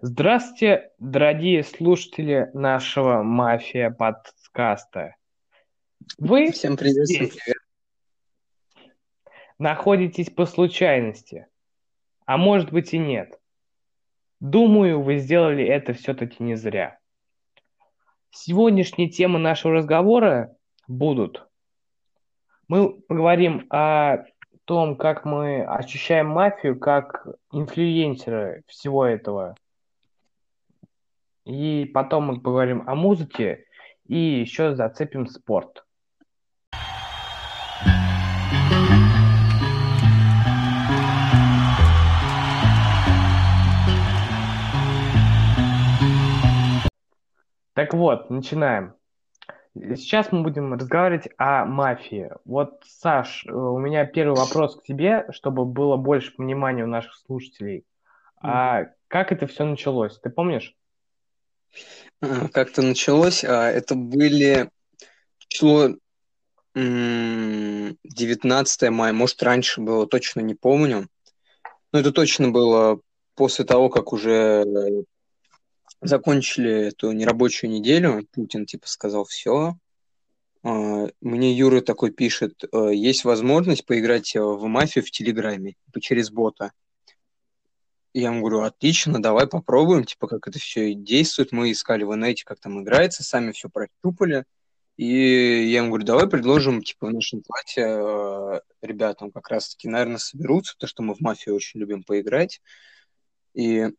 Здравствуйте, дорогие слушатели нашего мафия подкаста. Вы Всем привет, здесь привет. находитесь по случайности, а может быть и нет. Думаю, вы сделали это все-таки не зря. Сегодняшние темы нашего разговора будут. Мы поговорим о том, как мы ощущаем мафию как инфлюенсеры всего этого. И потом мы поговорим о музыке и еще зацепим спорт. Так вот, начинаем. Сейчас мы будем разговаривать о мафии. Вот, Саш, э, у меня первый вопрос к тебе, чтобы было больше понимания у наших слушателей. А как это все началось? Ты помнишь? А, Как-то началось, а, это были число м, 19 мая, может, раньше было, точно не помню. Но это точно было после того, как уже э, закончили эту нерабочую неделю. Путин типа сказал, все. Мне Юра такой пишет, «Э, есть возможность поиграть э, в мафию в Телеграме типа, через бота. Я ему говорю, отлично, давай попробуем, типа, как это все действует. Мы искали в инете, как там играется, сами все прощупали. И я ему говорю, давай предложим, типа, в нашем плате э, ребятам как раз-таки, наверное, соберутся, потому что мы в мафию очень любим поиграть. И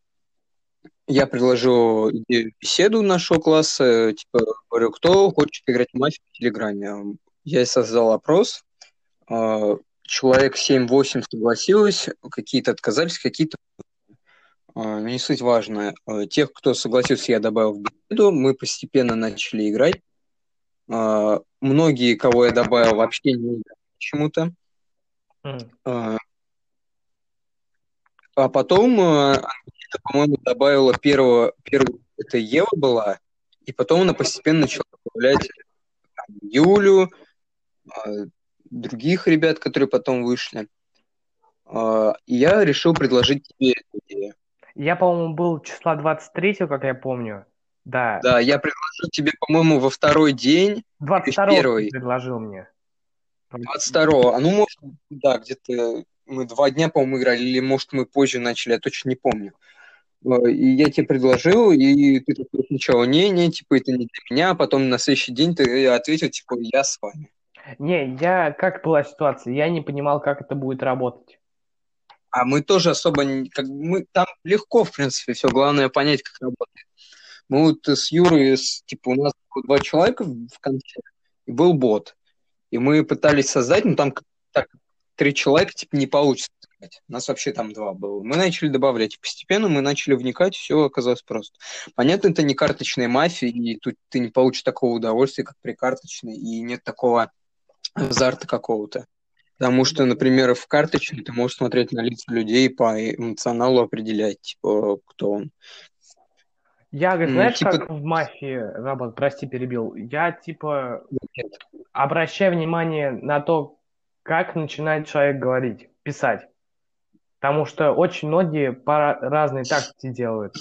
я предложил идею беседу нашего класса, типа, говорю, кто хочет играть в мафию в Телеграме. Я создал опрос, э, человек 7-8 согласилось, какие-то отказались, какие-то а, ну, не суть важно. А, Тех, кто согласился, я добавил в беседу. Мы постепенно начали играть. А, Многие, кого я добавил, вообще не играют почему-то. М. А а потом Ангелина, по-моему, добавила первого, первую, это Ева была, и потом она постепенно начала добавлять там, Юлю, а, других ребят, которые потом вышли. А, И я решил предложить тебе эту идею. Я, по-моему, был числа 23, как я помню. Да, Да, я предложил тебе, по-моему, во второй день, 22 первый. предложил мне. 22-го. А ну, может, да, где-то мы два дня, по-моему, играли, или, может, мы позже начали, я точно не помню. Э, И я тебе предложил, и ты такой сначала, не-не, типа, это не для меня, а потом на следующий день ты ответил, типа, я с вами. Не, я, как была ситуация, я не понимал, как это будет работать. А мы тоже особо, не- как мы там легко, в принципе, все, главное понять, как работает. Мы вот с Юрой, с- типа, у нас два человека в конце, и был бот. И мы пытались создать, но там как- так, три человека, типа, не получится сказать. У нас вообще там два было. Мы начали добавлять, постепенно мы начали вникать, все оказалось просто. Понятно, это не карточная мафия, и тут ты не получишь такого удовольствия, как при карточной, и нет такого азарта какого-то. Потому что, например, в карточной ты можешь смотреть на лица людей по эмоционалу определять, типа, кто он. Я, говорит, М, знаешь, типа- как в мафии работает? Прости, перебил. Я, типа, обращаю внимание на то, как начинает человек говорить, писать. Потому что очень многие по разные тактики делают.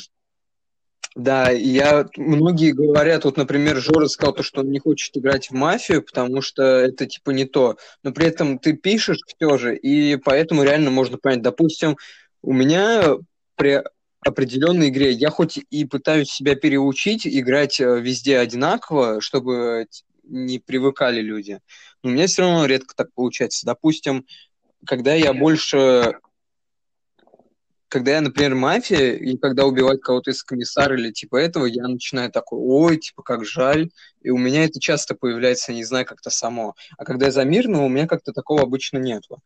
Да, я, многие говорят, вот, например, Жора сказал то, что он не хочет играть в мафию, потому что это, типа, не то. Но при этом ты пишешь все же, и поэтому реально можно понять. Допустим, у меня при определенной игре я хоть и пытаюсь себя переучить играть э, везде одинаково, чтобы не привыкали люди, но у меня все равно редко так получается. Допустим, когда я больше когда я, например, мафия, и когда убивают кого-то из комиссара или типа этого, я начинаю такой, ой, типа, как жаль. И у меня это часто появляется, не знаю, как-то само. А когда я за мирного, у меня как-то такого обычно нету.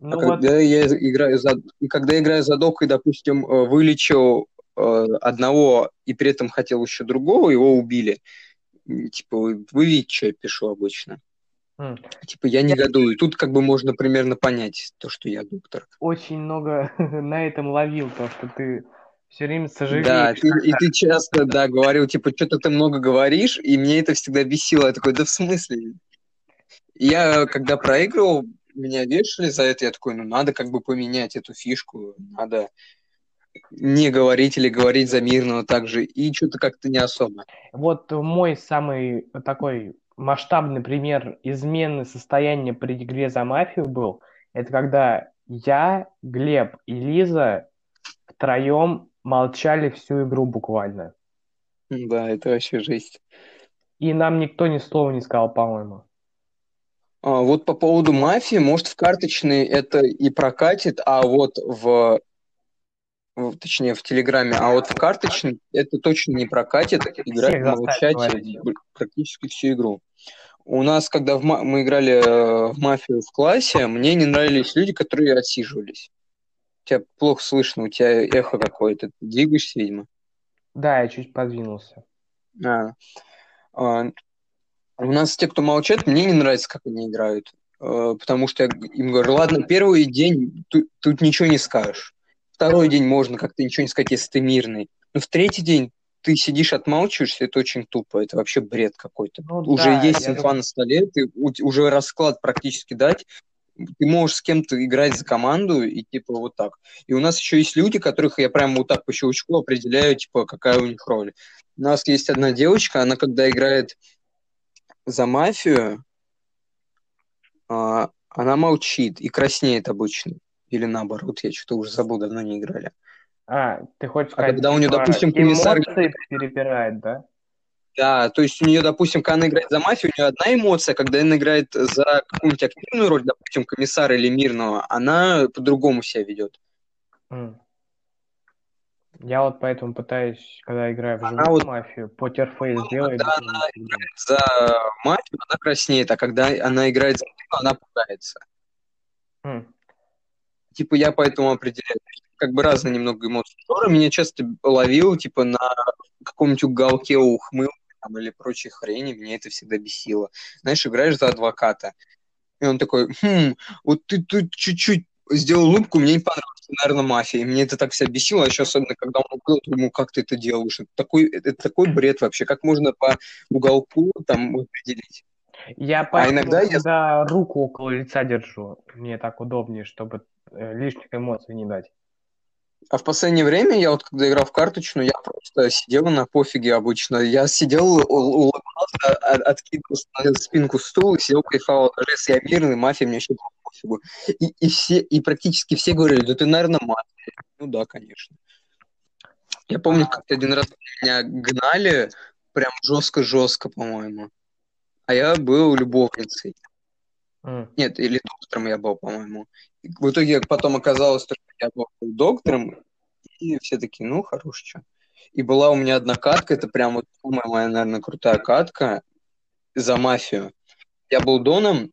Ну а вот, когда я играю за... И когда я играю за док и, допустим, э, вылечил э, одного и при этом хотел еще другого, его убили. Типа, вы вы видите, что я пишу обычно. М, Типа, я негодую. Тут как бы можно примерно понять то, что я доктор. очень много на этом ловил, то, что ты все время Да, сожалеешь. ты, и ты часто, да, говорил, типа, что-то ты много говоришь, и мне это всегда бесило. Я такой, да в смысле? Я, когда проигрывал, меня вешали за это, я такой, ну, надо как бы поменять эту фишку, надо не говорить или говорить за мирного также, и что-то как-то не особо. Вот мой самый такой масштабный пример измены состояния при игре за мафию был, это когда я, Глеб и Лиза втроем молчали всю игру буквально. Да, это вообще жесть. И нам никто ни слова не сказал, по-моему. А, вот по поводу мафии, может, в карточной это и прокатит, а вот в, в точнее, в Телеграме, а вот в карточной это точно не прокатит. Играть, молчать практически всю игру. У нас, когда в ма- мы играли э, в мафию в классе, мне не нравились люди, которые отсиживались. Тебя плохо слышно, у тебя эхо какое-то. Ты двигаешься, видимо? Да, я чуть подвинулся. А. А, у нас те, кто молчат, мне не нравится, как они играют. А, потому что я им говорю, ладно, первый день тут, тут ничего не скажешь. Второй день можно как-то ничего не сказать, если ты мирный. Но в третий день ты сидишь, отмалчиваешься, это очень тупо, это вообще бред какой-то. Ну, уже да, есть инфа думаю... на столе, ты уже расклад практически дать, ты можешь с кем-то играть за команду и типа вот так. И у нас еще есть люди, которых я прямо вот так по щелчку определяю, типа, какая у них роль. У нас есть одна девочка, она когда играет за мафию, а, она молчит и краснеет обычно. Или наоборот, я что-то уже забыл, давно не играли. А, ты хочешь сказать, а когда у нее, типа, допустим, комиссар... перебирает, да? Да, то есть у нее, допустим, когда она играет за мафию, у нее одна эмоция, когда она играет за какую-нибудь активную роль, допустим, комиссара или мирного, она по-другому себя ведет. Mm. Я вот поэтому пытаюсь, когда играю в живую вот, мафию, покерфейс делать. Когда она играет за мафию, она краснеет, а когда она играет за мирного, она пугается. Mm. Типа я поэтому определяю как бы разные немного эмоции. Жора меня часто ловил, типа, на каком-нибудь уголке ухмыл там, или прочей хрени, мне это всегда бесило. Знаешь, играешь за адвоката, и он такой, хм, вот ты тут чуть-чуть сделал улыбку, мне не понравилось, наверное, мафия. И мне это так вся бесило, а еще особенно, когда он укрыл, ему, как ты это делаешь? Это такой, это такой бред вообще, как можно по уголку там определить? Я а иногда я... руку около лица держу, мне так удобнее, чтобы э, лишних эмоций не дать. А в последнее время я вот когда играл в карточную, я просто сидел на пофиге обычно. Я сидел, улыбался, откидывался на спинку стула, сидел, кайфовал. Даже если я мирный, мафия, мне еще пофигу. И, и, все, и практически все говорили, да ты, наверное, мафия. Ну да, конечно. Я помню, как один раз меня гнали, прям жестко-жестко, по-моему. А я был любовницей. Mm. Нет, или доктором я был, по-моему. В итоге потом оказалось, что я был доктором, и все такие, ну, хорош, что. И была у меня одна катка, это прям вот самая моя, наверное, крутая катка за мафию. Я был доном,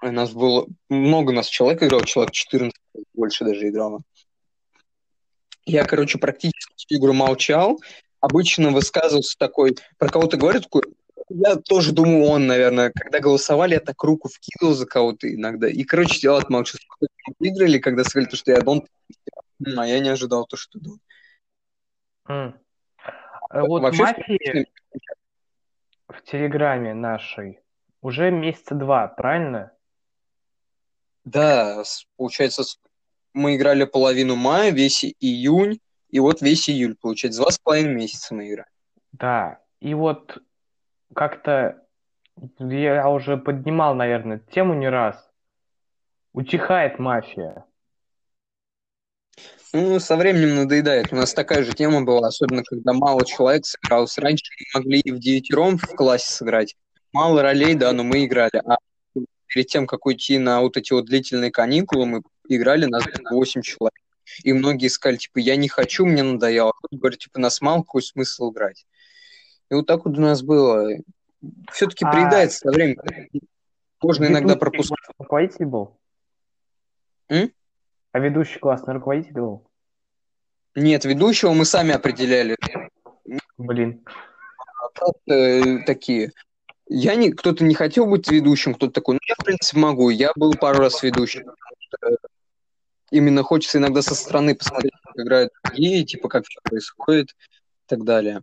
у нас было много нас человек играл, человек 14, больше даже играло. Я, короче, практически всю игру молчал, обычно высказывался такой, про кого-то говорит, такой, я тоже думаю, он, наверное, когда голосовали, я так руку вкидывал за кого-то иногда. И, короче, я отмолчу. Выиграли, когда сказали, то, что я Дон, а я не ожидал то, что Дон. Mm. Вот Вообще, мафии в Телеграме нашей уже месяца два, правильно? Да, получается, мы играли половину мая, весь июнь, и вот весь июль, получается, два с половиной месяца мы играем. Да, и вот как-то я уже поднимал, наверное, тему не раз. Утихает мафия. Ну, со временем надоедает. У нас такая же тема была, особенно когда мало человек сыгралось. Раньше мы могли и в девятером в классе сыграть. Мало ролей, да, но мы играли. А перед тем, как уйти на вот эти вот длительные каникулы, мы играли, нас 8 человек. И многие сказали, типа, я не хочу, мне надоело. А говорят, типа, нас мало, какой смысл играть? И вот так вот у нас было. Все-таки а... приедается со временем. Можно иногда пропускать. Руководитель был? М? А ведущий классный руководитель был? Нет, ведущего мы сами определяли. Блин. Просто э, такие. Я не, кто-то не хотел быть ведущим, кто-то такой, ну я в принципе могу. Я был пару раз ведущим. Именно хочется иногда со стороны посмотреть, как играют другие, типа как все происходит и так далее.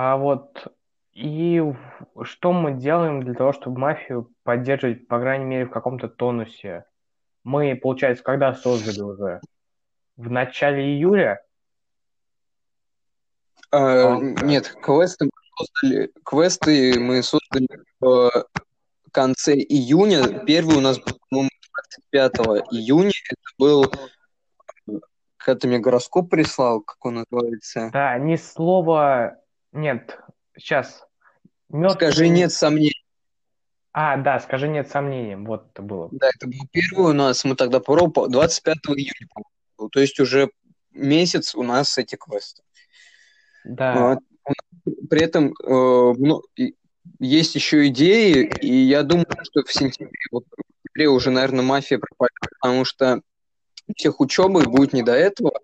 А вот И что мы делаем для того, чтобы мафию поддерживать, по крайней мере, в каком-то тонусе? Мы, получается, когда создали уже? В начале июля? А, А, нет, квесты мы создали, квесты мы создали в конце июня. Первый у нас был, по-моему, 25 июня. Это был... Когда ты мне гороскоп прислал, как он называется? Да, ни слова... Нет, сейчас. Скажи Мертвый... нет сомнений. А, да, скажи нет сомнений. Вот это было. Да, это был первый у нас. Мы тогда попробовали 25 июня, по-моему, был. То есть уже месяц у нас эти квесты. Да. При этом э, есть еще идеи, и я думаю, что в сентябре, вот в сентябре уже, наверное, мафия пропадет, потому что всех учебы будет не до этого.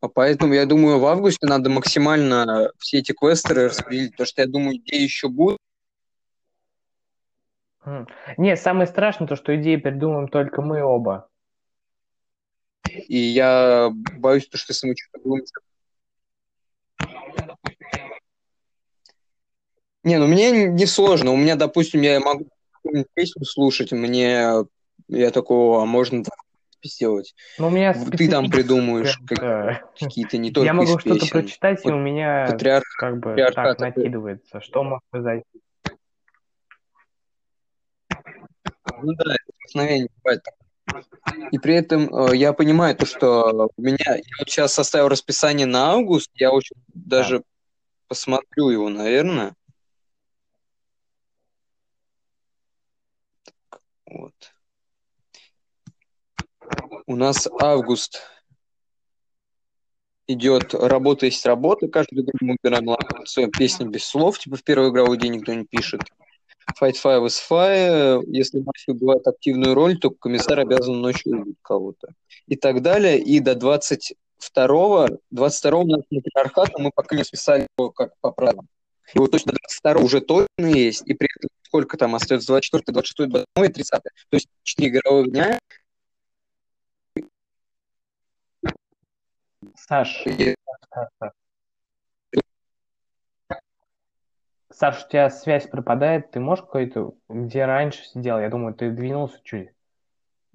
Поэтому, я думаю, в августе надо максимально все эти квесты распределить, потому что, я думаю, идеи еще будут. М. Не, самое страшное то, что идеи придумаем только мы оба. И я боюсь, то, что если мы что-то будем... Не, ну мне не сложно. У меня, допустим, я могу песню слушать, мне я такого, а можно так сделать. Но у меня Ты там придумаешь да. какие-то не только Я могу что-то прочитать, и Вот у меня Патриарх, как бы патриархат так это- накидывается. Что может произойти? ну да, вдохновение бывает. И при этом э, я понимаю то, что у меня, я вот сейчас составил расписание на август, я очень даже посмотрю его, наверное. Вот. У нас август идет работа есть работа, каждый день мы играем локацию, песни без слов, типа в первый игровой день никто не пишет. Fight Fire is Fire, если мафия убивает активную роль, то комиссар обязан ночью убить кого-то. И так далее. И до 22-го, 22-го у нас матриархат, но мы пока не списали его как по правилам. И вот точно до 22 уже точно есть, и при этом сколько там остается 24, 26, 27 и 30. То есть 4 игровых дня. Саш, Саш, Саш. Саш, у тебя связь пропадает, ты можешь какой-то, где раньше сидел, я думаю, ты двинулся чуть,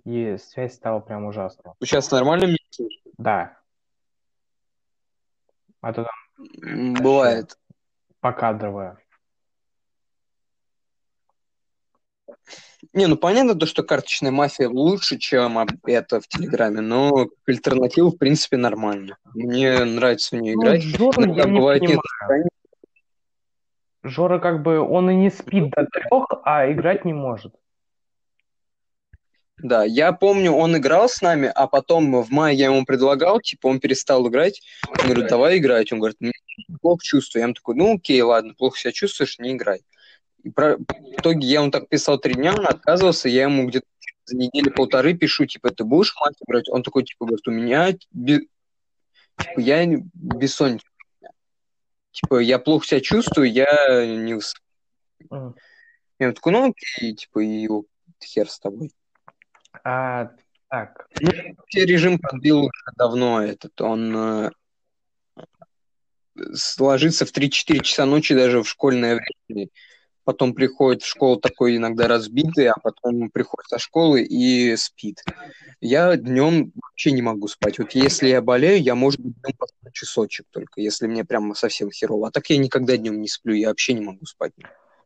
и связь стала прям ужасная. Сейчас нормально меня слышно? Да. А то там Бывает. покадровая. Не, ну понятно то, что карточная мафия лучше, чем это в Телеграме, но альтернатива, в принципе, нормально. Мне нравится в нее Ну, играть. Жору Иногда я не бывает понимаю. настроения. Жора как бы, он и не спит до трех, а играть не может. Да, я помню, он играл с нами, а потом в мае я ему предлагал, типа, он перестал играть. Он говорит, давай играть. Он говорит, «Мне плохо чувствую. Я ему такой, ну окей, ладно, плохо себя чувствуешь, не играй. И про- в итоге я ему так писал три дня, он отказывался, я ему где-то за недели полторы пишу, типа, ты будешь мать играть? Он такой, типа, говорит, у меня, бе- типа, я бессонница. Типа, я плохо себя чувствую, я не выс- М. Я такой, ну окей, типа, и хер с тобой. А, так, Вообще режим подбил уже давно этот. Он э, ложится в 3-4 часа ночи даже в школьное время. Потом приходит в школу такой иногда разбитый, а потом приходит со школы и спит. Я днем вообще не могу спать. Вот если я болею, я, может быть, днем посплю часочек только, если мне прямо совсем херово. А так я никогда днем не сплю, я вообще не могу спать.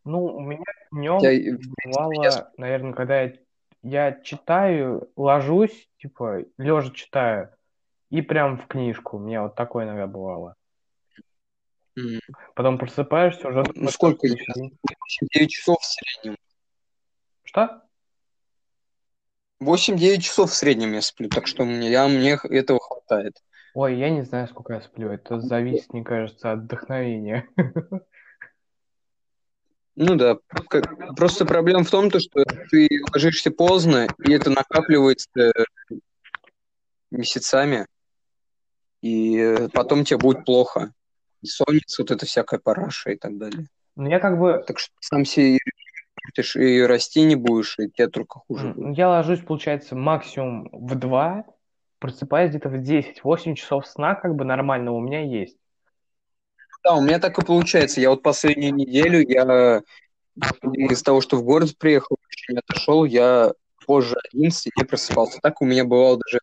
ну, у меня днем Я, принципе, я бывало, наверное, когда я, я читаю, ложусь, типа, лежа читаю, и прям в книжку. У меня вот такое иногда бывало. Потом просыпаешься, уже Ну, сколько что я? следующий день. 9 часов в среднем. Что? 8-9 часов в среднем я сплю, так что мне, я, мне этого хватает. Ой, я не знаю, сколько я сплю. Это зависит, мне кажется, от вдохновения. Ну да, как- просто проблема в том, то, что ты ложишься поздно, и это накапливается месяцами, и потом тебе будет плохо. Бессонница, вот это всякая параша и так далее. Ну, я как бы, Так что сам себе ж и расти не будешь, и тебе только хуже будет. я ложусь, получается, максимум в 2, просыпаюсь где-то в 10. 8 часов сна как бы нормально у меня есть. Да, у меня так и получается. Я вот последнюю неделю, я из-за того, что в город приехал, не отошел, я позже 11 не просыпался. Так у меня бывало даже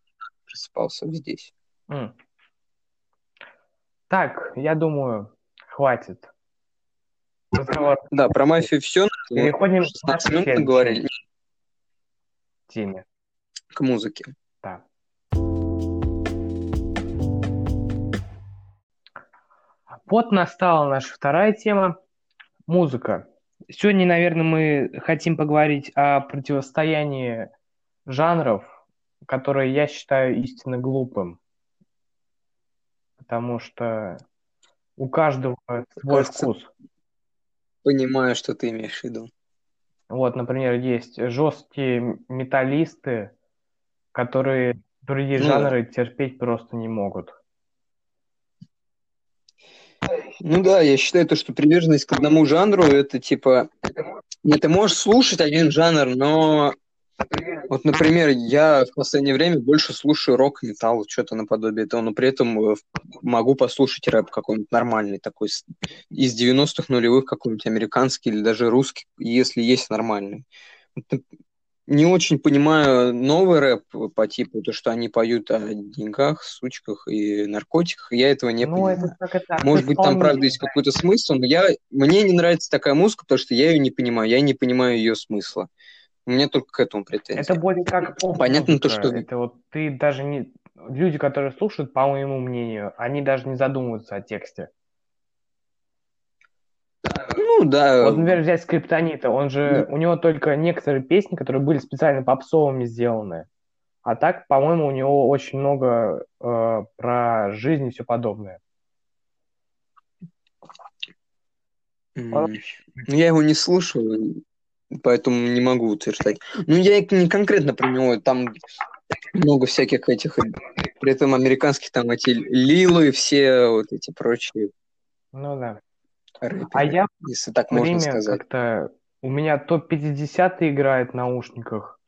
просыпался здесь. М. Так, я думаю, хватит. Разговор Да, про мафию все. Переходим к 16 нашей минут наговорили следующей теме. к музыке. Да. Вот настала наша вторая тема – музыка. Сегодня, наверное, мы хотим поговорить о противостоянии жанров, которое я считаю истинно глупым. Потому что у каждого свой Кажется, вкус. Понимаю, что ты имеешь в виду. Вот, например, есть жесткие металлисты, которые другие Ну жанры терпеть просто не могут. Ну да, я считаю то, что приверженность к одному жанру это типа. Нет, ты можешь слушать один жанр, но вот, например, я в последнее время больше слушаю рок, металл, что-то наподобие этого, но при этом э, могу послушать рэп какой-нибудь нормальный такой из 90-х нулевых какой-нибудь американский или даже русский, если есть нормальный. Не очень понимаю новый рэп по типу, то, что они поют о деньгах, сучках и наркотиках, я этого не Ну, понимаю. это это Может быть, там, правда, есть какой-то смысл, но я... мне не нравится такая музыка, потому что я ее не понимаю, я не понимаю ее смысла. У меня только к этому Это претензии. более как Понятно то, что... Это вот ты даже не... Люди, которые слушают, по моему мнению, они даже не задумываются о тексте. Ну, да, Вот, например, взять Скриптонита, он же... У него только некоторые песни, которые были специально попсовыми сделаны. А так, по-моему, у него очень много э, про жизнь и все подобное. ну, я его не слушаю, поэтому не могу утверждать. Ну, я не конкретно про него, там много всяких этих, при этом американских там эти Лилы, все вот эти прочие Ну да. рэперы, А я если так можно время сказать. как-то... У меня то 50 играет в наушниках,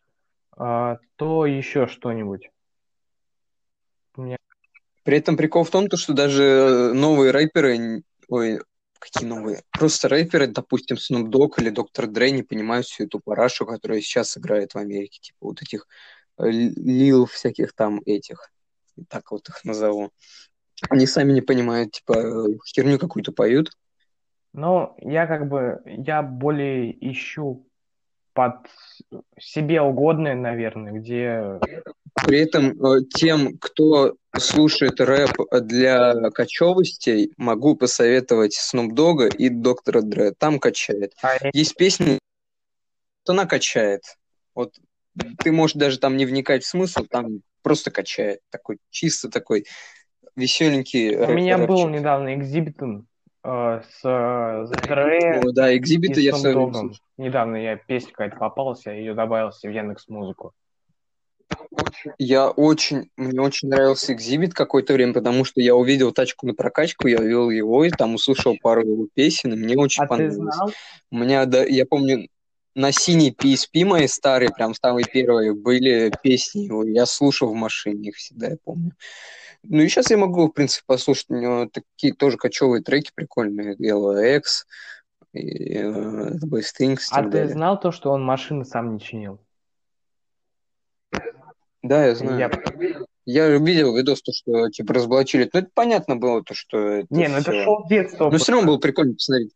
а, то еще что-нибудь. Меня... При этом прикол в том, то, что даже новые рэперы, ой, какие новые, просто рэперы, допустим, Snoop Dogg или Доктор Dre не понимают всю эту парашу, которая сейчас играет в Америке, типа вот этих э, лил всяких там этих, так вот их назову. Они сами не понимают, типа э, херню какую-то поют. Но я как бы... Я более ищу под себе угодное, наверное, где... При этом э, тем, кто слушает рэп для кочевостей, могу посоветовать Snoop Dogg и Доктора Dre. Там качает. А Есть песни, она качает. Вот ты можешь даже там не вникать в смысл, там просто качает. Такой чисто такой веселенький У рэп- меня был рэпчик. недавно экзибитом э, с э, с Dre О, да, экзибиты я в Snoop свое время. Недавно я песня какая-то попалась, я ее добавил себе в Яндекс Музыку. Я очень, мне очень нравился экзибит какое-то время, потому что я увидел тачку на прокачку, я вел его, и там услышал пару его песен, и мне очень А ты понравилось. знал? У меня, да, я помню, на синей PSP моей старой, прям самые первые, были песни его. Я слушал в машине их всегда, я помню. Ну и сейчас я могу, в принципе, послушать. У него такие тоже кочевые треки прикольные. LX, и, э, The Best Things А ты далее. знал то, что он машины сам не чинил? Да, я Я... знаю. Я видел видос, то, что типа разоблачили. Ну, это понятно было, то, что это Не, ну это все. шоу детства. Но все равно было прикольно посмотреть.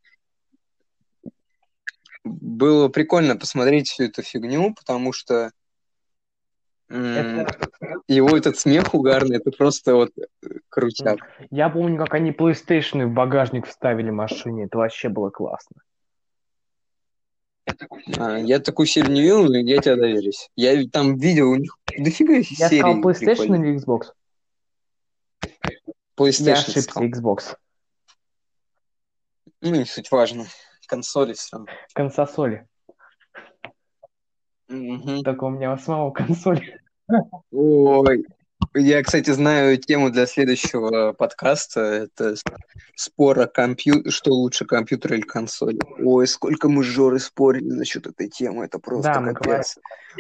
Было прикольно посмотреть всю эту фигню, потому что Это... его этот смех угарный, это просто вот э, крутяк. Я помню, как они PlayStation в багажник вставили машине. Это вообще было классно. А, я такую серию не видел, но я тебя доверюсь. Я там видел у них дофига Я сказал серий PlayStation прикольных. или Xbox? Я PlayStation ошибся, сказал. Xbox. Ну, не суть важно. Консоли все равно. Консоли. Мгм. Только у меня у самого консоли. Ой, я, кстати, знаю тему для следующего подкаста. Это спор о компьютере, что лучше, компьютер или консоль. Ой, сколько мы с Жорой спорили насчет этой темы, это просто Да, капец.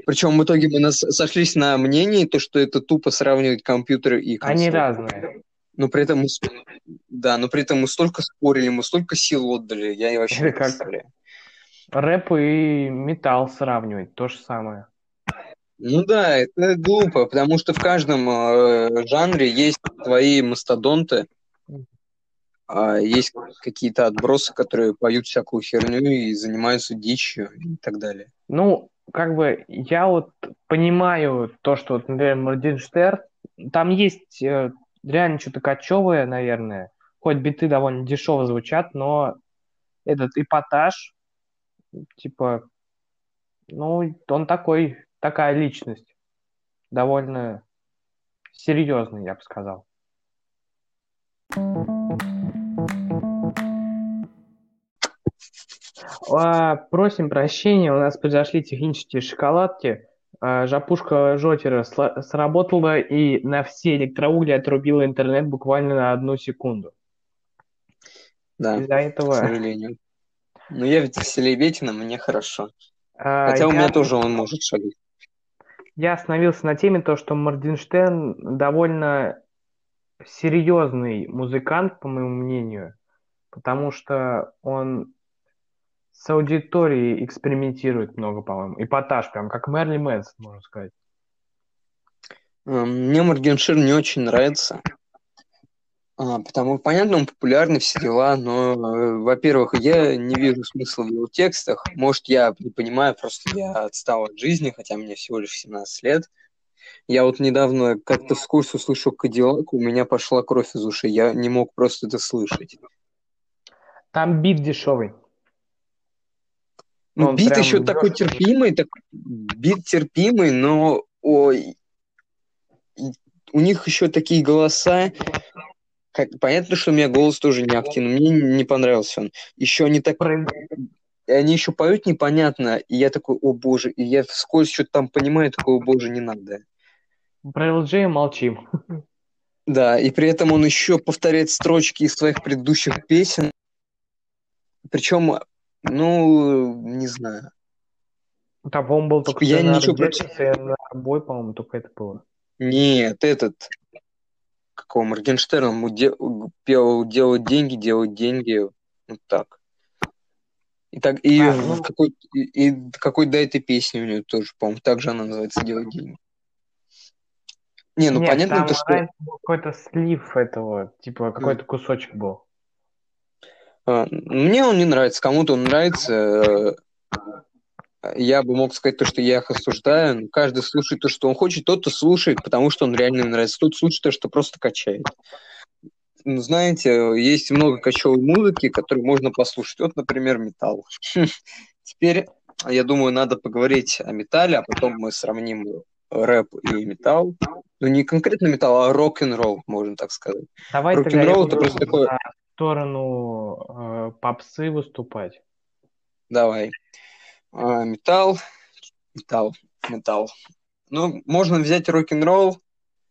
Причем в итоге мы нас сошлись на мнении, то, что это тупо сравнивать компьютер и Они консоль. разные. Но при этом мы, да, но при этом мы столько спорили, мы столько сил отдали, я и вообще не как представляю. рэп и металл сравнивать, то же самое. Ну да, это глупо, потому что в каждом э, жанре есть свои мастодонты, а есть какие-то отбросы, которые поют всякую херню и занимаются дичью и так далее. Ну, как бы я вот понимаю то, что, вот, например, Моргенштерн, там есть э, реально что-то кочевое, наверное, хоть биты довольно дешево звучат, но этот эпатаж, типа, ну, он такой, такая личность, довольно серьезный, я бы сказал. А, просим прощения, у нас произошли технические шоколадки. А, жопушка Жотера сработала и на все электроугли отрубила интернет буквально на одну секунду. Да, Из-за этого... к сожалению. Но я ведь Селебетина, мне хорошо. А, Хотя у меня тоже он может шалить. Я остановился на теме то, что Морденштерн довольно серьезный музыкант, по моему мнению, потому что он с аудиторией экспериментирует много, по-моему. Эпатаж, прям как Мерли Мэнсон, можно сказать. Мне Моргенширн не очень нравится. А, потому, понятно, он популярный, все дела, но, э, во-первых, я не вижу смысла в его текстах. Может, я не понимаю, просто я отстал от жизни, хотя мне всего лишь 17 лет. Я вот недавно как-то вскользь услышал Кадиллак, у меня пошла кровь из ушей, я не мог просто это слышать. Там бит дешевый. Ну, бит еще такой терпимый, так, бит терпимый, но ой, у них еще такие голоса. Как, понятно, что у меня голос тоже не активный, мне не понравился он. Еще они так... И они еще поют непонятно, и я такой, о боже, и я вскользь что-то там понимаю, такой, о боже, не надо. Про LG молчим. Да, и при этом он еще повторяет строчки из своих предыдущих песен. Причем ну, не знаю. Там, по-моему, был только я ничего на бой, по-моему, только это было. Нет, этот какого Моргенштерна ему де... пел делать деньги, делать деньги, вот так. И так и а, ну... какой и, и какой до этой песни у него тоже, по-моему, так же она называется делать деньги. Не, ну Нет, понятно, там то, что какой-то слив этого, типа какой-то кусочек был. А, мне он не нравится, кому-то он нравится. Я бы мог сказать то, что я их осуждаю. Каждый слушает то, что он хочет. Тот-то слушает, потому что он реально нравится. Тот слушает то, что просто качает. Ну, знаете, есть много кочевой музыки, которую можно послушать. Вот, например, металл. Теперь, я думаю, надо поговорить о металле, а потом мы сравним рэп и металл. Ну, не конкретно металл, а рок-н-ролл, можно так сказать. Давай рок-н-ролл это просто такое сторону э, попсы выступать. Давай. А, металл, металл, металл. Ну, можно взять рок-н-ролл,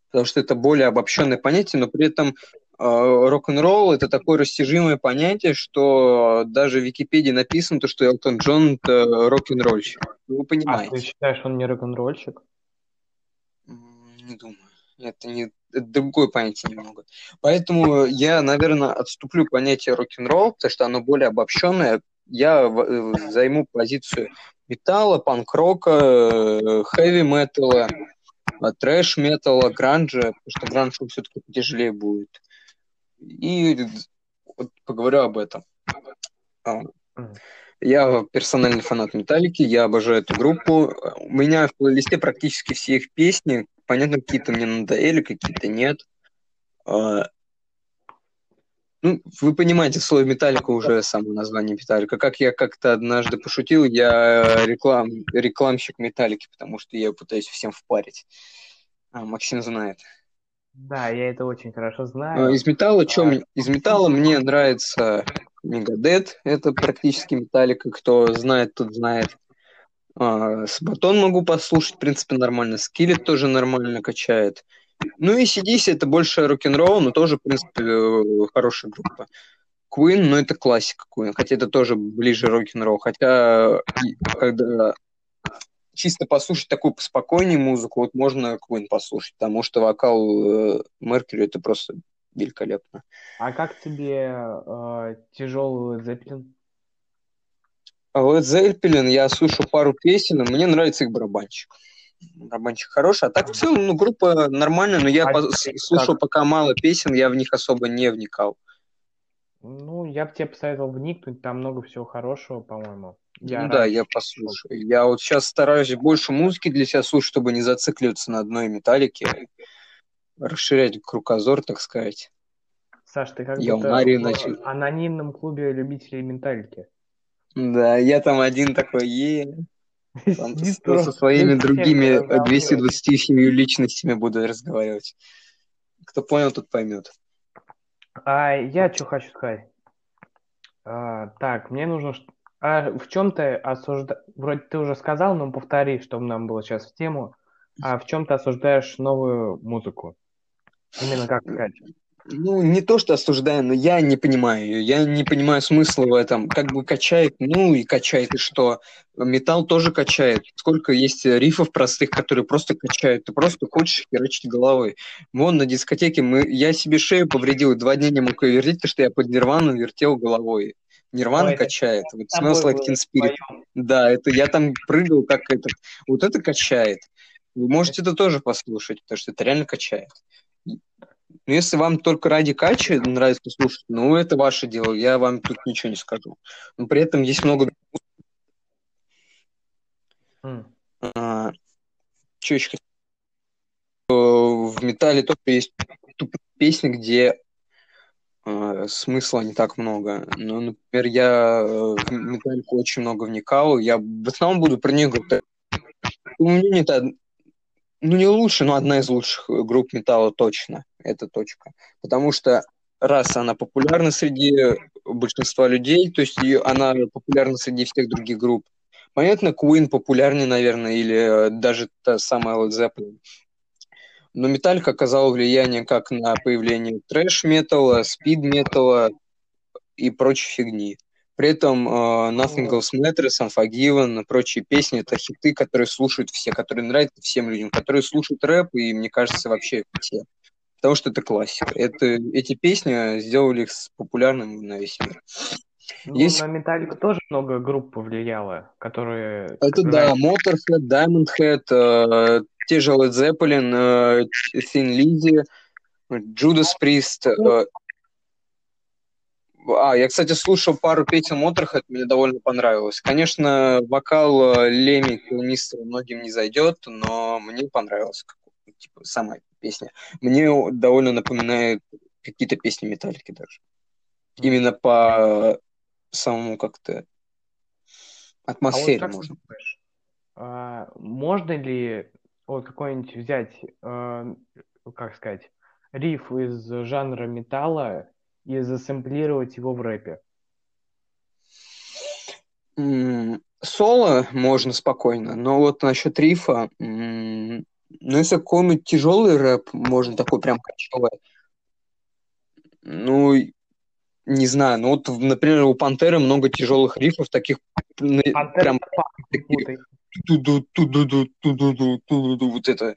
потому что это более обобщенное понятие, но при этом э, рок-н-ролл это такое растяжимое понятие, что даже в Википедии написано, то, что Элтон Джон это рок-н-ролльщик. Вы понимаете. А ты считаешь, он не рок-н-ролльщик? Не думаю. Это не это другое понятие немного. Поэтому я, наверное, отступлю к понятию рок-н-ролл, потому что оно более обобщенное. Я э, займу позицию металла, панк-рока, э, хэви-металла, трэш-металла, гранжа, потому что гранж все-таки тяжелее будет. И вот поговорю об этом. А, я персональный фанат Металлики, я обожаю эту группу. У меня в плейлисте практически все их песни, Понятно, какие-то мне надоели, какие-то нет. А, ну, вы понимаете, слово металлика уже само название металлика. Как я как-то однажды пошутил, я реклам, рекламщик металлики, потому что я пытаюсь всем впарить. А, Максим знает. Да, я это очень хорошо знаю. А, из металла, а... чем из металла мне нравится Мегадет, это практически металлика, кто знает, тот знает. А, Сабатон могу послушать, в принципе, нормально. Скиллет тоже нормально качает. Ну и CDC это больше рок-н-ролл, но тоже, в принципе, э, хорошая группа. Queen, ну это классика Queen, хотя это тоже ближе рок-н-ролл. Хотя, когда чисто послушать такую поспокойнее музыку, вот можно Queen послушать, потому что вокал э, Меркьюри это просто великолепно. А как тебе э, тяжелый Зеппелин? А вот Зеппелин, я слушал пару песен, мне нравится их барабанщик. Барабанщик хороший, а так в целом, ну, группа нормальная, но я А по- слушал как? пока мало песен, я в них особо не вникал. Ну, я бы тебе посоветовал вникнуть, там много всего хорошего, по-моему. Я Ну да, раньше я послушаю. Я вот сейчас стараюсь больше музыки для себя слушать, чтобы не зацикливаться на одной металлике, расширять кругозор, так сказать. Саш, ты как Я будто в начал. анонимном клубе любителей менталики. Да, я там один такой, е там со своими другими э, разговаривает. 227 личностями буду разговаривать. Кто понял, тот поймет. А я что хочу сказать? А, так, мне нужно... А в чем ты осуждаешь... Вроде ты уже сказал, но повтори, чтобы нам было сейчас в тему. А в чем ты осуждаешь новую музыку? Именно как сказать? Ну, не то, что осуждаю, но я не понимаю ее. Я не понимаю смысла в этом. Как бы качает, ну и качает, и что? Металл тоже качает. Сколько есть рифов простых, которые просто качают. Ты просто хочешь херачить головой. Вон на дискотеке мы... я себе шею повредил, два дня не мог ее вертеть, потому что я под Нирвану вертел головой. Нирвана Ой, качает. Вот с тобой Smells Like Teen Spirit. Да, это я там прыгал, как этот. Вот это качает. Вы можете это тоже послушать, потому что это реально качает. Ну, если вам только ради качи нравится слушать, ну, это ваше дело, я вам тут ничего не скажу. Но при этом есть много... М. А, что еще? Э, В металле тоже есть тупые песни, где э, смысла не так много. Ну, например, я э, в металлику очень много вникал, я в основном буду про нее говорить. У меня это, ну, не лучше, но одна из лучших э, групп металла точно. Это точка. Потому что раз она популярна среди большинства людей, то есть ее, она популярна среди всех других групп. Понятно, Queen популярнее, наверное, или э, даже та самая Led Zeppelin. Но Металлика оказала влияние как на появление трэш-металла, спид-металла и прочей фигни. При этом э, Nothing Else Matters, Unforgiven, прочие песни — это хиты, которые слушают все, которые нравятся всем людям, которые слушают рэп, и, мне кажется, вообще все. Потому что это классика. Это, эти песни сделали их с- популярным на весь мир. Ну, Есть- на Металлику тоже много групп повлияло, которые... Это да. Motorhead, Diamond Head, э, те же Led Zeppelin, э, Thin Lizzy, Judas Priest. э. А, я, кстати, слушал пару песен Motorhead, мне довольно понравилось. Конечно, вокал э, Леми Мистера многим не зайдет, но мне понравилась как- типа, сама песня. Мне довольно напоминает какие-то песни Металлики даже. Именно по самому как-то А вот атмосфере можно. думаешь, а, можно ли вот какой-нибудь взять, э, как сказать, риф из жанра металла и засэмплировать его в рэпе? Соло можно спокойно, но вот насчет рифа, ну если какой-нибудь тяжелый рэп, можно такой прям кочевый, ну, не знаю, ну вот, например, у Пантеры много тяжелых рифов, таких Пантера прям вот это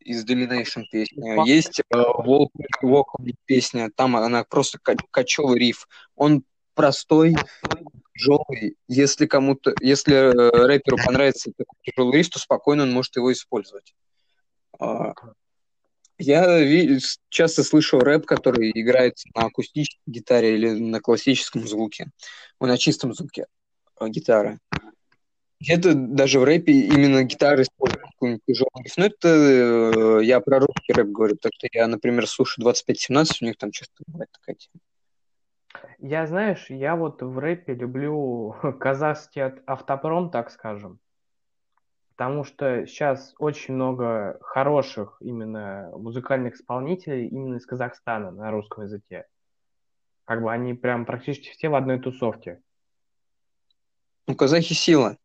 из Domination песня. Есть э, Walk, Walk песня, там она просто кочевый риф. Он простой, тяжелый. Если кому-то, если э, рэперу понравится такой тяжелый риф, то спокойно он может его использовать. А, Я часто слышу рэп, который играет на акустической гитаре или на классическом звуке, Ой, на чистом звуке э, гитары. Где-то даже в рэпе именно гитара использует какой-нибудь тяжелый риф. Ну, это э, я про русский рэп говорю, потому что я, например, слушаю 2517, у них там часто бывает такая тема. Я, знаешь, я вот в рэпе люблю казахский автопром, так скажем. Потому что сейчас очень много хороших именно музыкальных исполнителей именно из Казахстана на русском языке. Как бы они прям практически все в одной тусовке. Ну, казахи сила.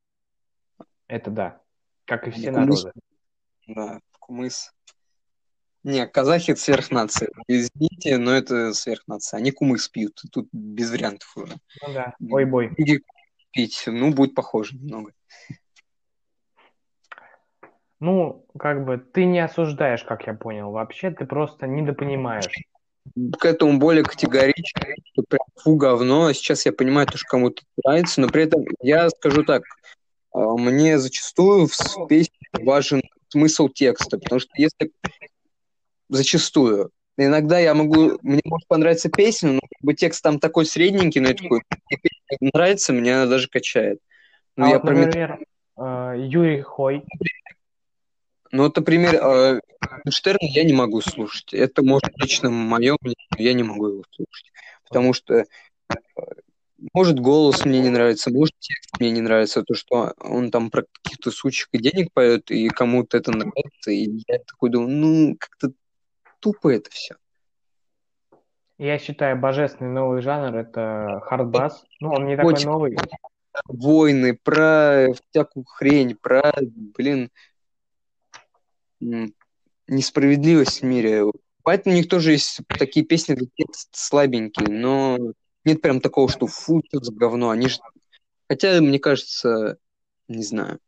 Это да. Как и все кумыс. народы. Да, кумыс. Не, казахи это сверхнация. Извините, но это сверхнация. Они кумыс пьют. Тут без вариантов уже. Ну да. Ой, бой. Люди пить, ну, будет похоже немного. Ну, как бы ты не осуждаешь, как я понял. Вообще ты просто недопонимаешь. к этому более категорично, что прям фу, говно. Сейчас я понимаю, то, что кому-то нравится, но при этом я скажу так, мне зачастую в песне важен смысл текста, потому что если зачастую Иногда я могу, мне может понравиться песня, но как бы текст там такой средненький, но я такой, мне песня нравится, меня она даже качает. Ну, а я вот, например, про... Э, Юрий Хой. Ну, вот, например, э, Штерна я не могу слушать. Это, может, лично мое мнение, я не могу его слушать. Потому что, э, может, голос мне не нравится, может, текст мне не нравится, то, что он там про каких-то сучек и денег поет, и кому-то это нравится, и я такой думаю, ну, как-то тупо это все. Я считаю, божественный новый жанр это хардбас. Ну, он не такой Очень новый. Войны, про всякую хрень, про, блин, несправедливость в мире. Поэтому у них тоже есть такие песни, где текст слабенький, но нет прям такого, что фу, что за говно. Они же... Хотя, мне кажется, не знаю.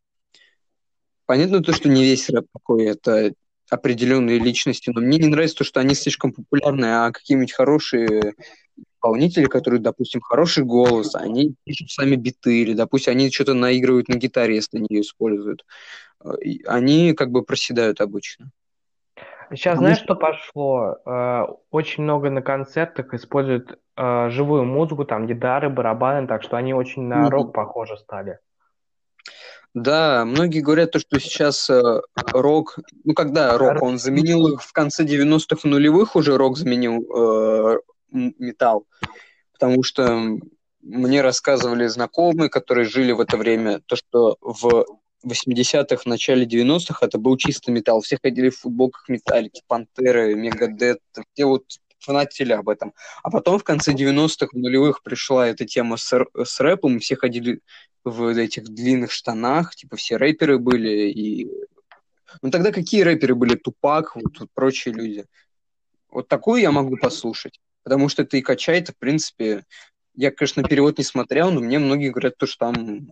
Понятно то, что не весь рэп такой, это определенные личности, но мне не нравится то, что они слишком популярны, а какие-нибудь хорошие исполнители, которые, допустим, хороший голос, они пишут сами биты, или, допустим, они что-то наигрывают на гитаре, если они ее используют. Э, они как бы проседают обычно. Сейчас Потому знаешь, что... что пошло? Э, очень много на концертах используют э, живую музыку, там гитары, барабаны, так что они очень на рок похожи стали. Да, многие говорят то, что сейчас э, рок, ну когда рок, он заменил в конце 90-х нулевых уже рок заменил э, металл, потому что мне рассказывали знакомые, которые жили в это время, то, что в 80-х, в начале 90-х это был чисто металл. Все ходили в футболках металлики, Пантеры, Мегадет, все вот фанатели об этом. А потом в конце 90-х, в нулевых пришла эта тема с, с рэпом, все ходили в этих длинных штанах, типа все рэперы были, и... Ну тогда какие рэперы были? Тупак, вот, вот прочие люди. Вот такую я могу послушать, потому что это и качает, в принципе... Я, конечно, перевод не смотрел, но мне многие говорят, то, что там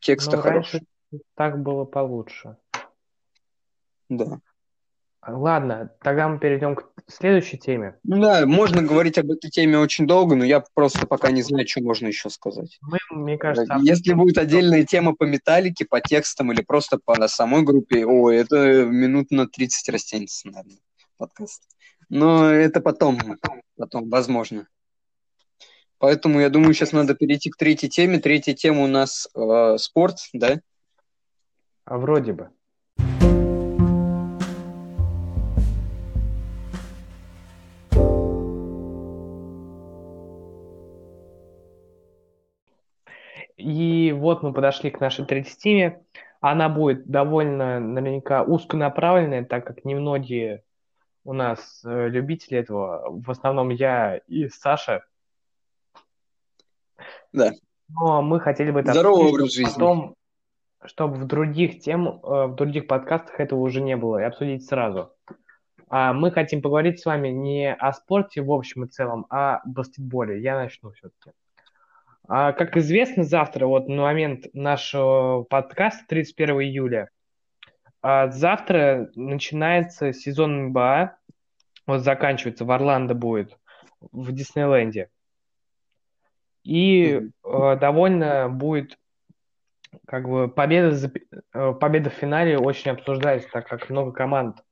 текст ну, хороший. так было получше. Да. Ладно, тогда мы перейдем к следующей теме. Ну да, можно говорить об этой теме очень долго, но я просто пока не знаю, что можно еще сказать. Мы, мне кажется, Если будет отдельная тема по металлике, по текстам или просто по самой группе, о, это минут на 30 растянется, наверное, подкаст. Но это потом, потом, возможно. Поэтому я думаю, сейчас надо перейти к третьей теме. Третья тема у нас э, спорт, да? А вроде бы. И вот мы подошли к нашей третьей теме. Она будет довольно наверняка узконаправленная, так как немногие у нас э, любители этого. В основном я и Саша. Да. Но мы хотели бы это Здоровый образ жизни. потом, чтобы в других тем, э, в других подкастах этого уже не было, и обсудить сразу. А мы хотим поговорить с вами не о спорте в общем и целом, а о баскетболе. Я начну все-таки. А, как известно, завтра, вот на момент нашего подкаста, 31 июля, а завтра начинается сезон НБА, вот заканчивается, в Орландо будет, в Диснейленде. И э, довольно будет как бы победа, за, э, победа в финале очень обсуждается, так как много команд,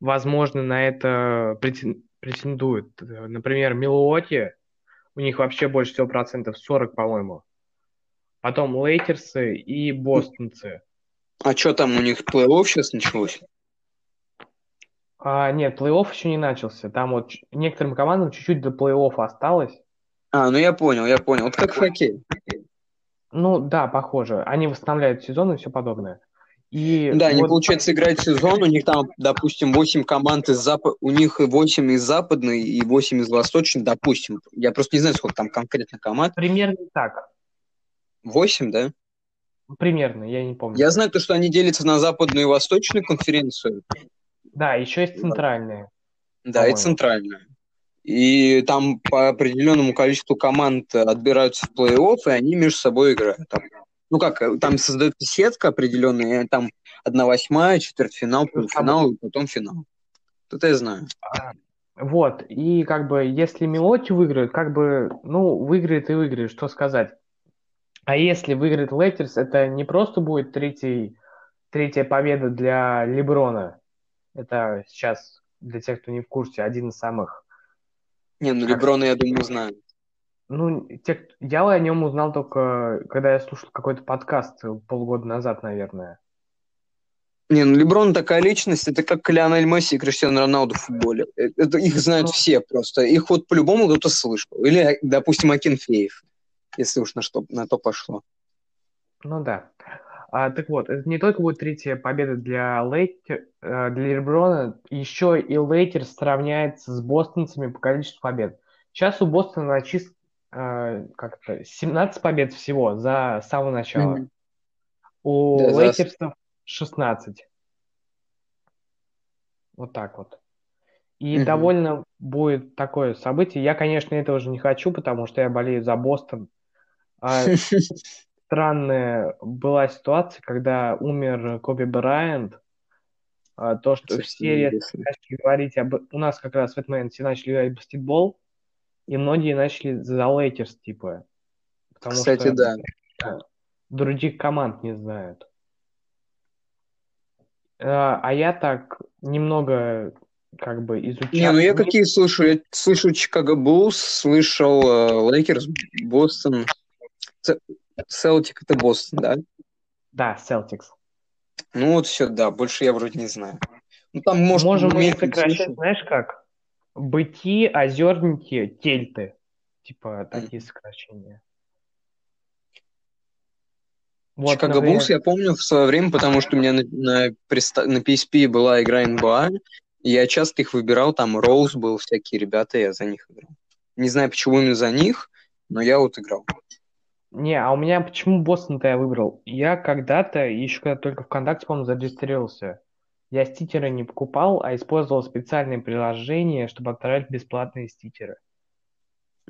возможно, на это претендуют. Например, Милуоки у них вообще больше всего процентов, 40, по-моему. Потом Лейкерсы и Бостонцы. А что там у них плей-офф сейчас началось? А, нет, плей-офф еще не начался. Там вот некоторым командам чуть-чуть до плей-оффа осталось. А, ну я понял, я понял. Вот как в хоккее. Ну да, похоже. Они восстанавливают сезон и все подобное. И да, вот... они, получается, играют сезон, у них там, допустим, 8 команд из запада, у них 8 из западной и 8 из восточной, допустим. Я просто не знаю, сколько там конкретно команд. Примерно так. 8, да? Примерно, я не помню. Я знаю то, что они делятся на западную и восточную конференцию. Да, еще есть центральные. Да, и центральную. И там по определенному количеству команд отбираются в плей-офф, и они между собой играют. Ну как, там создается сетка определенная, там одна восьмая, четвертьфинал, полуфинал и потом финал. Это я знаю. А, Вот, и как бы, если Милоти выиграет, как бы, ну, выиграет и выиграет, что сказать. А если выиграет Лейтерс, это не просто будет третий, третья победа для Леброна. Это сейчас, для тех, кто не в курсе, один из самых... Не, ну Леброна, я думаю, знаю. Ну, те, я о нем узнал только, когда я слушал какой-то подкаст полгода назад, наверное. Не, ну Леброн такая личность, это как Лионель Месси и Криштиану Роналду в футболе. Э, Это их знают Ну. все просто. Их вот по-любому кто-то слышал. Или, допустим, Акинфеев, если уж на, что, на то пошло. Ну да. А, так вот, это не только будет третья победа для Лейтер, э, для Леброна, еще и Лейтерс сравняется с бостонцами по количеству побед. Сейчас у Бостона чист, э, как это, 17 побед всего за самого начала. Мгм. У Да, за- Лейтерсов 16. Вот так вот. И Мгм. довольно будет такое событие. Я, конечно, этого же не хочу, потому что я болею за Бостон. А странная была ситуация, когда умер Коби Брайант. А, То, что Совсем все резко начали говорить об... У нас как раз в этот момент все начали в баскетбол, и многие начали за Лейкерс, типа. Потому Кстати, что да. других команд не знают. А а я так немного как бы изучал. Не, ну я какие слышу? Я слышу Чикаго Буллс, слышал э, Лейкерс, Бостон. Селтик это Бостон, да? Да, Celtics. Ну вот все, да, больше я вроде не знаю. Ну там может Можем мы сокращать, знаешь как? Быки, озерники, тельты. Типа такие сокращения. Вот, Чикаго например, Буллс я помню в свое время, потому что у меня на, на, на PSP была игра НБА, и я часто их выбирал, там Роуз был, всякие ребята, я за них играл. Не знаю, почему именно за них, но я вот играл. Не, а у меня почему Бостон-то я выбрал? Я когда-то, еще когда только ВКонтакте, по-моему, зарегистрировался, я стикеры не покупал, а использовал специальное приложение, чтобы отправлять бесплатные стикеры.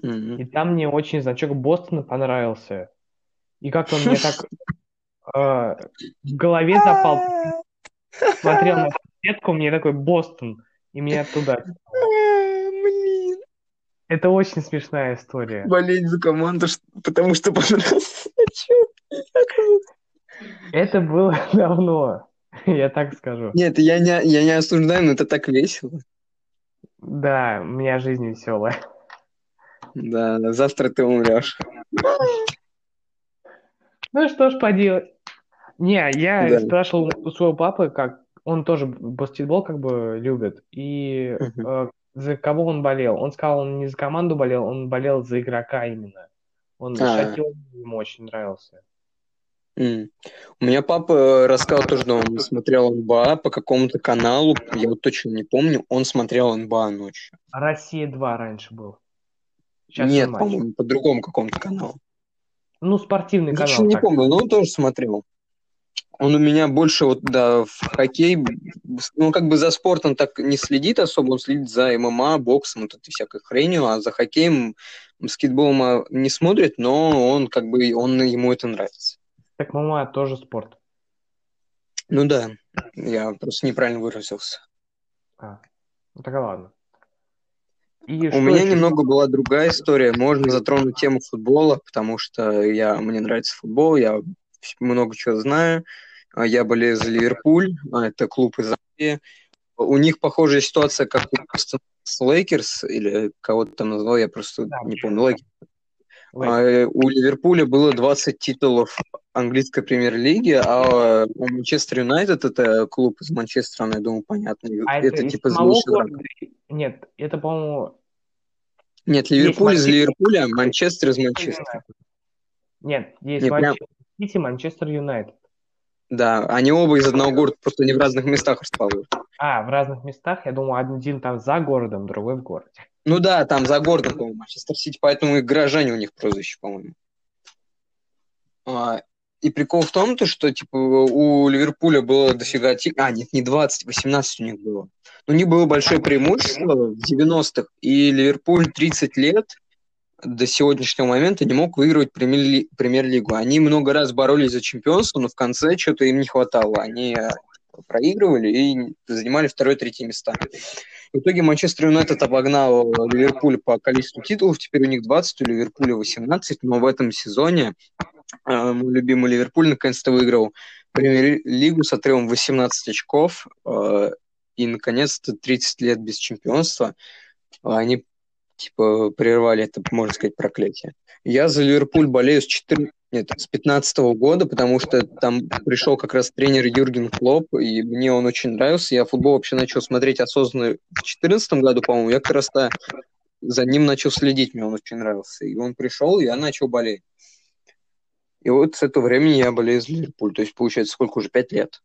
Мгм. И там мне очень значок Бостона понравился. И как он мне так э, в голове запал. Смотрел на сетку, мне такой Бостон, и меня оттуда. Это очень смешная история. болеть за команду, потому что понравился. Это было давно, я так скажу. Нет, я не, я не осуждаю, но это так весело. Да, у меня жизнь веселая. Да, завтра ты умрешь. Ну что ж поделать. Не, я Да. спрашивал у своего папы, как он тоже баскетбол как бы любит, и Мгм. э, за кого он болел. Он сказал, он не за команду болел, он болел за игрока именно. Он А. Шакил ему очень нравился. М. У меня папа рассказал тоже, что он смотрел НБА по какому-то каналу, я вот точно не помню, он смотрел НБА ночью. Россия 2 раньше был. Сейчас Нет, по-моему, по другому какому-то каналу. Ну, спортивный Точно канал. не так. помню, но он тоже смотрел. Он у меня больше вот, да, в хоккей, ну, как бы за спортом так не следит особо, он следит за ММА, боксом, вот этой всякой хренью, а за хоккеем, баскетболом а, не смотрит, но он как бы, он, ему это нравится. Так мама тоже спорт. Ну да, я просто неправильно выразился. А, ну так ладно. И У меня еще? немного была другая история. Можно затронуть тему футбола, потому что я, мне нравится футбол, я много чего знаю. А Я болею за Ливерпуль, а это клуб из Англии. У них похожая ситуация, как у с Лейкерс, или кого-то там назвал, я просто Да, не помню. Лейкерс. А, э, У Ливерпуля было 20 титулов английской премьер-лиги, а у Манчестер Юнайтед, это клуб из Манчестера, ну, я думаю, понятно. А это, это из типа звучит города? Нет, это, по-моему, Нет, Ливерпуль из Манчестер- Ливерпуля, Манчестер из Манчестера. Нет, есть Не, прям- Манчестер Сити, Манчестер Юнайтед. Да, они оба из одного города, просто они в разных местах расположены. А, в разных местах. Я думаю, один там за городом, другой в городе. Ну да, там за городом, по-моему, Манчестер Сити, поэтому и горожане у них прозвище, по-моему. А, и прикол в том, то, что типа у Ливерпуля было дофига... А, нет, не 20, 18 у них было. У них было большое преимущество в 90-х, и Ливерпуль 30 лет до сегодняшнего момента не мог выигрывать премьер-ли- премьер-лигу. Они много раз боролись за чемпионство, но в конце что-то им не хватало. Они э, проигрывали и занимали второе-третье места. В итоге Манчестер Юнайтед обогнал Ливерпуль по количеству титулов. Теперь у них 20, у Ливерпуля 18. Но в этом сезоне э, мой любимый Ливерпуль наконец-то выиграл премьер-лигу с отрывом 18 очков. Э, и, наконец-то, 30 лет без чемпионства. Они, типа, прервали это, можно сказать, проклятие. Я за Ливерпуль болею с 14 нет, с 15 года, потому что там пришел как раз тренер Юрген Клоп, и мне он очень нравился. Я футбол вообще начал смотреть осознанно в 14 году, по-моему. Я как раз за ним начал следить, мне он очень нравился. И он пришел, и я начал болеть. И вот с этого времени я болею за Ливерпуль. То есть, получается, сколько уже? Пять лет.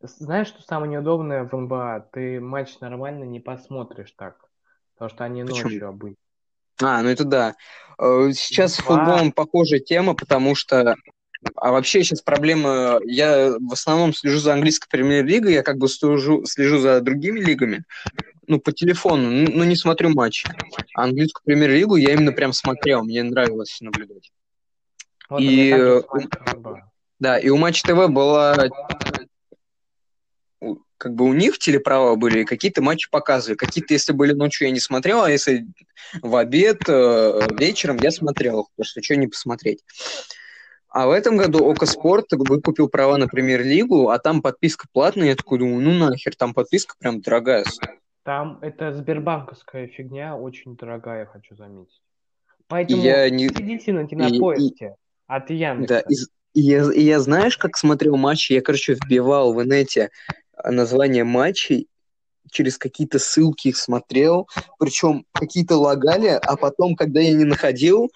Знаешь, что самое неудобное в НБА? Ты матч нормально не посмотришь так. Потому что они Почему? ночью обычно. А, ну это да. Э, сейчас с футболом похожая тема, потому что а вообще сейчас проблема, я в основном слежу за английской премьер-лигой, я как бы слежу, слежу за другими лигами, ну, по телефону, но не смотрю матчи. А английскую премьер-лигу я именно прям смотрел, мне нравилось наблюдать. Вот и, э, да, и у Матч ТВ была как бы у них телеправа были, какие-то матчи показывали. Какие-то, если были ночью, я не смотрел, а если в обед, э, вечером я смотрел, потому что что не посмотреть. А в этом году Око Спорт выкупил права на премьер-лигу, а там подписка платная. Я такой думаю, ну нахер, там подписка прям дорогая. Там это сбербанковская фигня, очень дорогая, хочу заметить. Поэтому я не... сидите на кинопоиске и... от Яндекса. Да, и, и, я, и я знаешь, как смотрел матчи? Я, короче, вбивал в инете название матчей, через какие-то ссылки их смотрел, причем какие-то лагали, а потом, когда я не находил,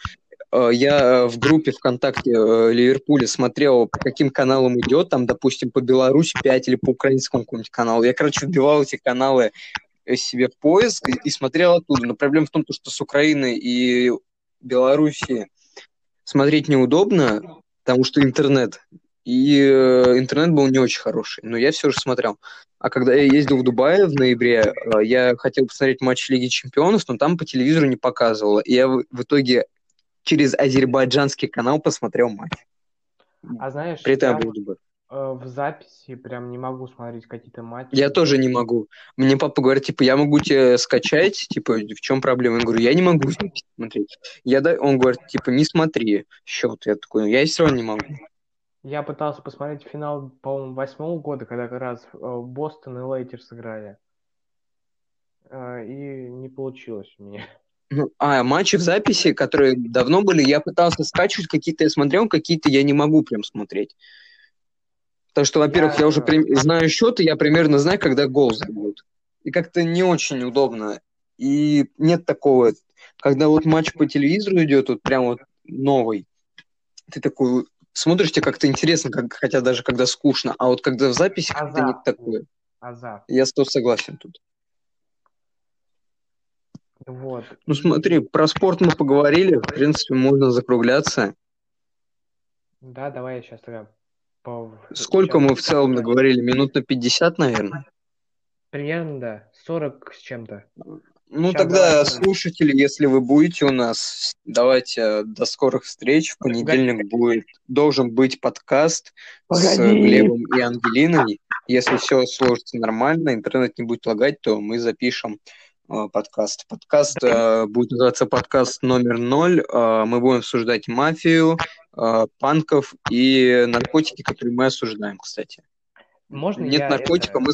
э, я в группе ВКонтакте э, Ливерпуля смотрел, по каким каналам идет, там, допустим, по Беларуси 5 или по украинскому какому-нибудь каналу. Я, короче, вбивал эти каналы себе в поиск и смотрел оттуда. Но проблема в том, что с Украины и Беларуси смотреть неудобно, потому что интернет и э, интернет был не очень хороший, но я все же смотрел. А когда я ездил в Дубае в ноябре, э, я хотел посмотреть матч Лиги Чемпионов, но там по телевизору не показывало. И я в, в итоге через азербайджанский канал посмотрел матч. А знаешь, При этом я был в Дубае. Э, в записи прям не могу смотреть какие-то матчи. Я тоже не могу. Мне папа говорит, типа, я могу тебе скачать, типа, в чем проблема? Я говорю, я не могу смотреть. Я, да, он говорит, типа, не смотри счет. Я такой, «Ну, я все равно не могу. Я пытался посмотреть финал, по-моему, восьмого года, когда как раз э, Бостон и Лейтерс сыграли. Э, и не получилось у меня. Ну, а, матчи в записи, которые давно были, я пытался скачивать, какие-то я смотрел, какие-то я не могу прям смотреть. Потому что, во-первых, я, я уже при... знаю счеты, я примерно знаю, когда гол забьют. И как-то не очень удобно. И нет такого, когда вот матч по телевизору идет, вот прям вот новый, ты такой, смотришь, тебе как-то интересно, как, хотя даже когда скучно, а вот когда в записи Азарт. как-то не такое. Азарт. Я с тобой согласен тут. Вот. Ну смотри, про спорт мы поговорили, в принципе, можно закругляться. Да, давай я сейчас тогда... По... Сколько сейчас мы в целом наговорили? Минут на 50, наверное? Примерно, да. 40 с чем-то. Ну, Сейчас тогда, давайте. слушатели, если вы будете у нас, давайте до скорых встреч. В понедельник будет, должен быть подкаст Погоди. с Глебом и Ангелиной. Если все сложится нормально, интернет не будет лагать, то мы запишем э, подкаст. Подкаст э, будет называться подкаст номер ноль. Э, мы будем обсуждать мафию, э, панков и наркотики, которые мы осуждаем, кстати. Можно Нет наркотика, это... мы...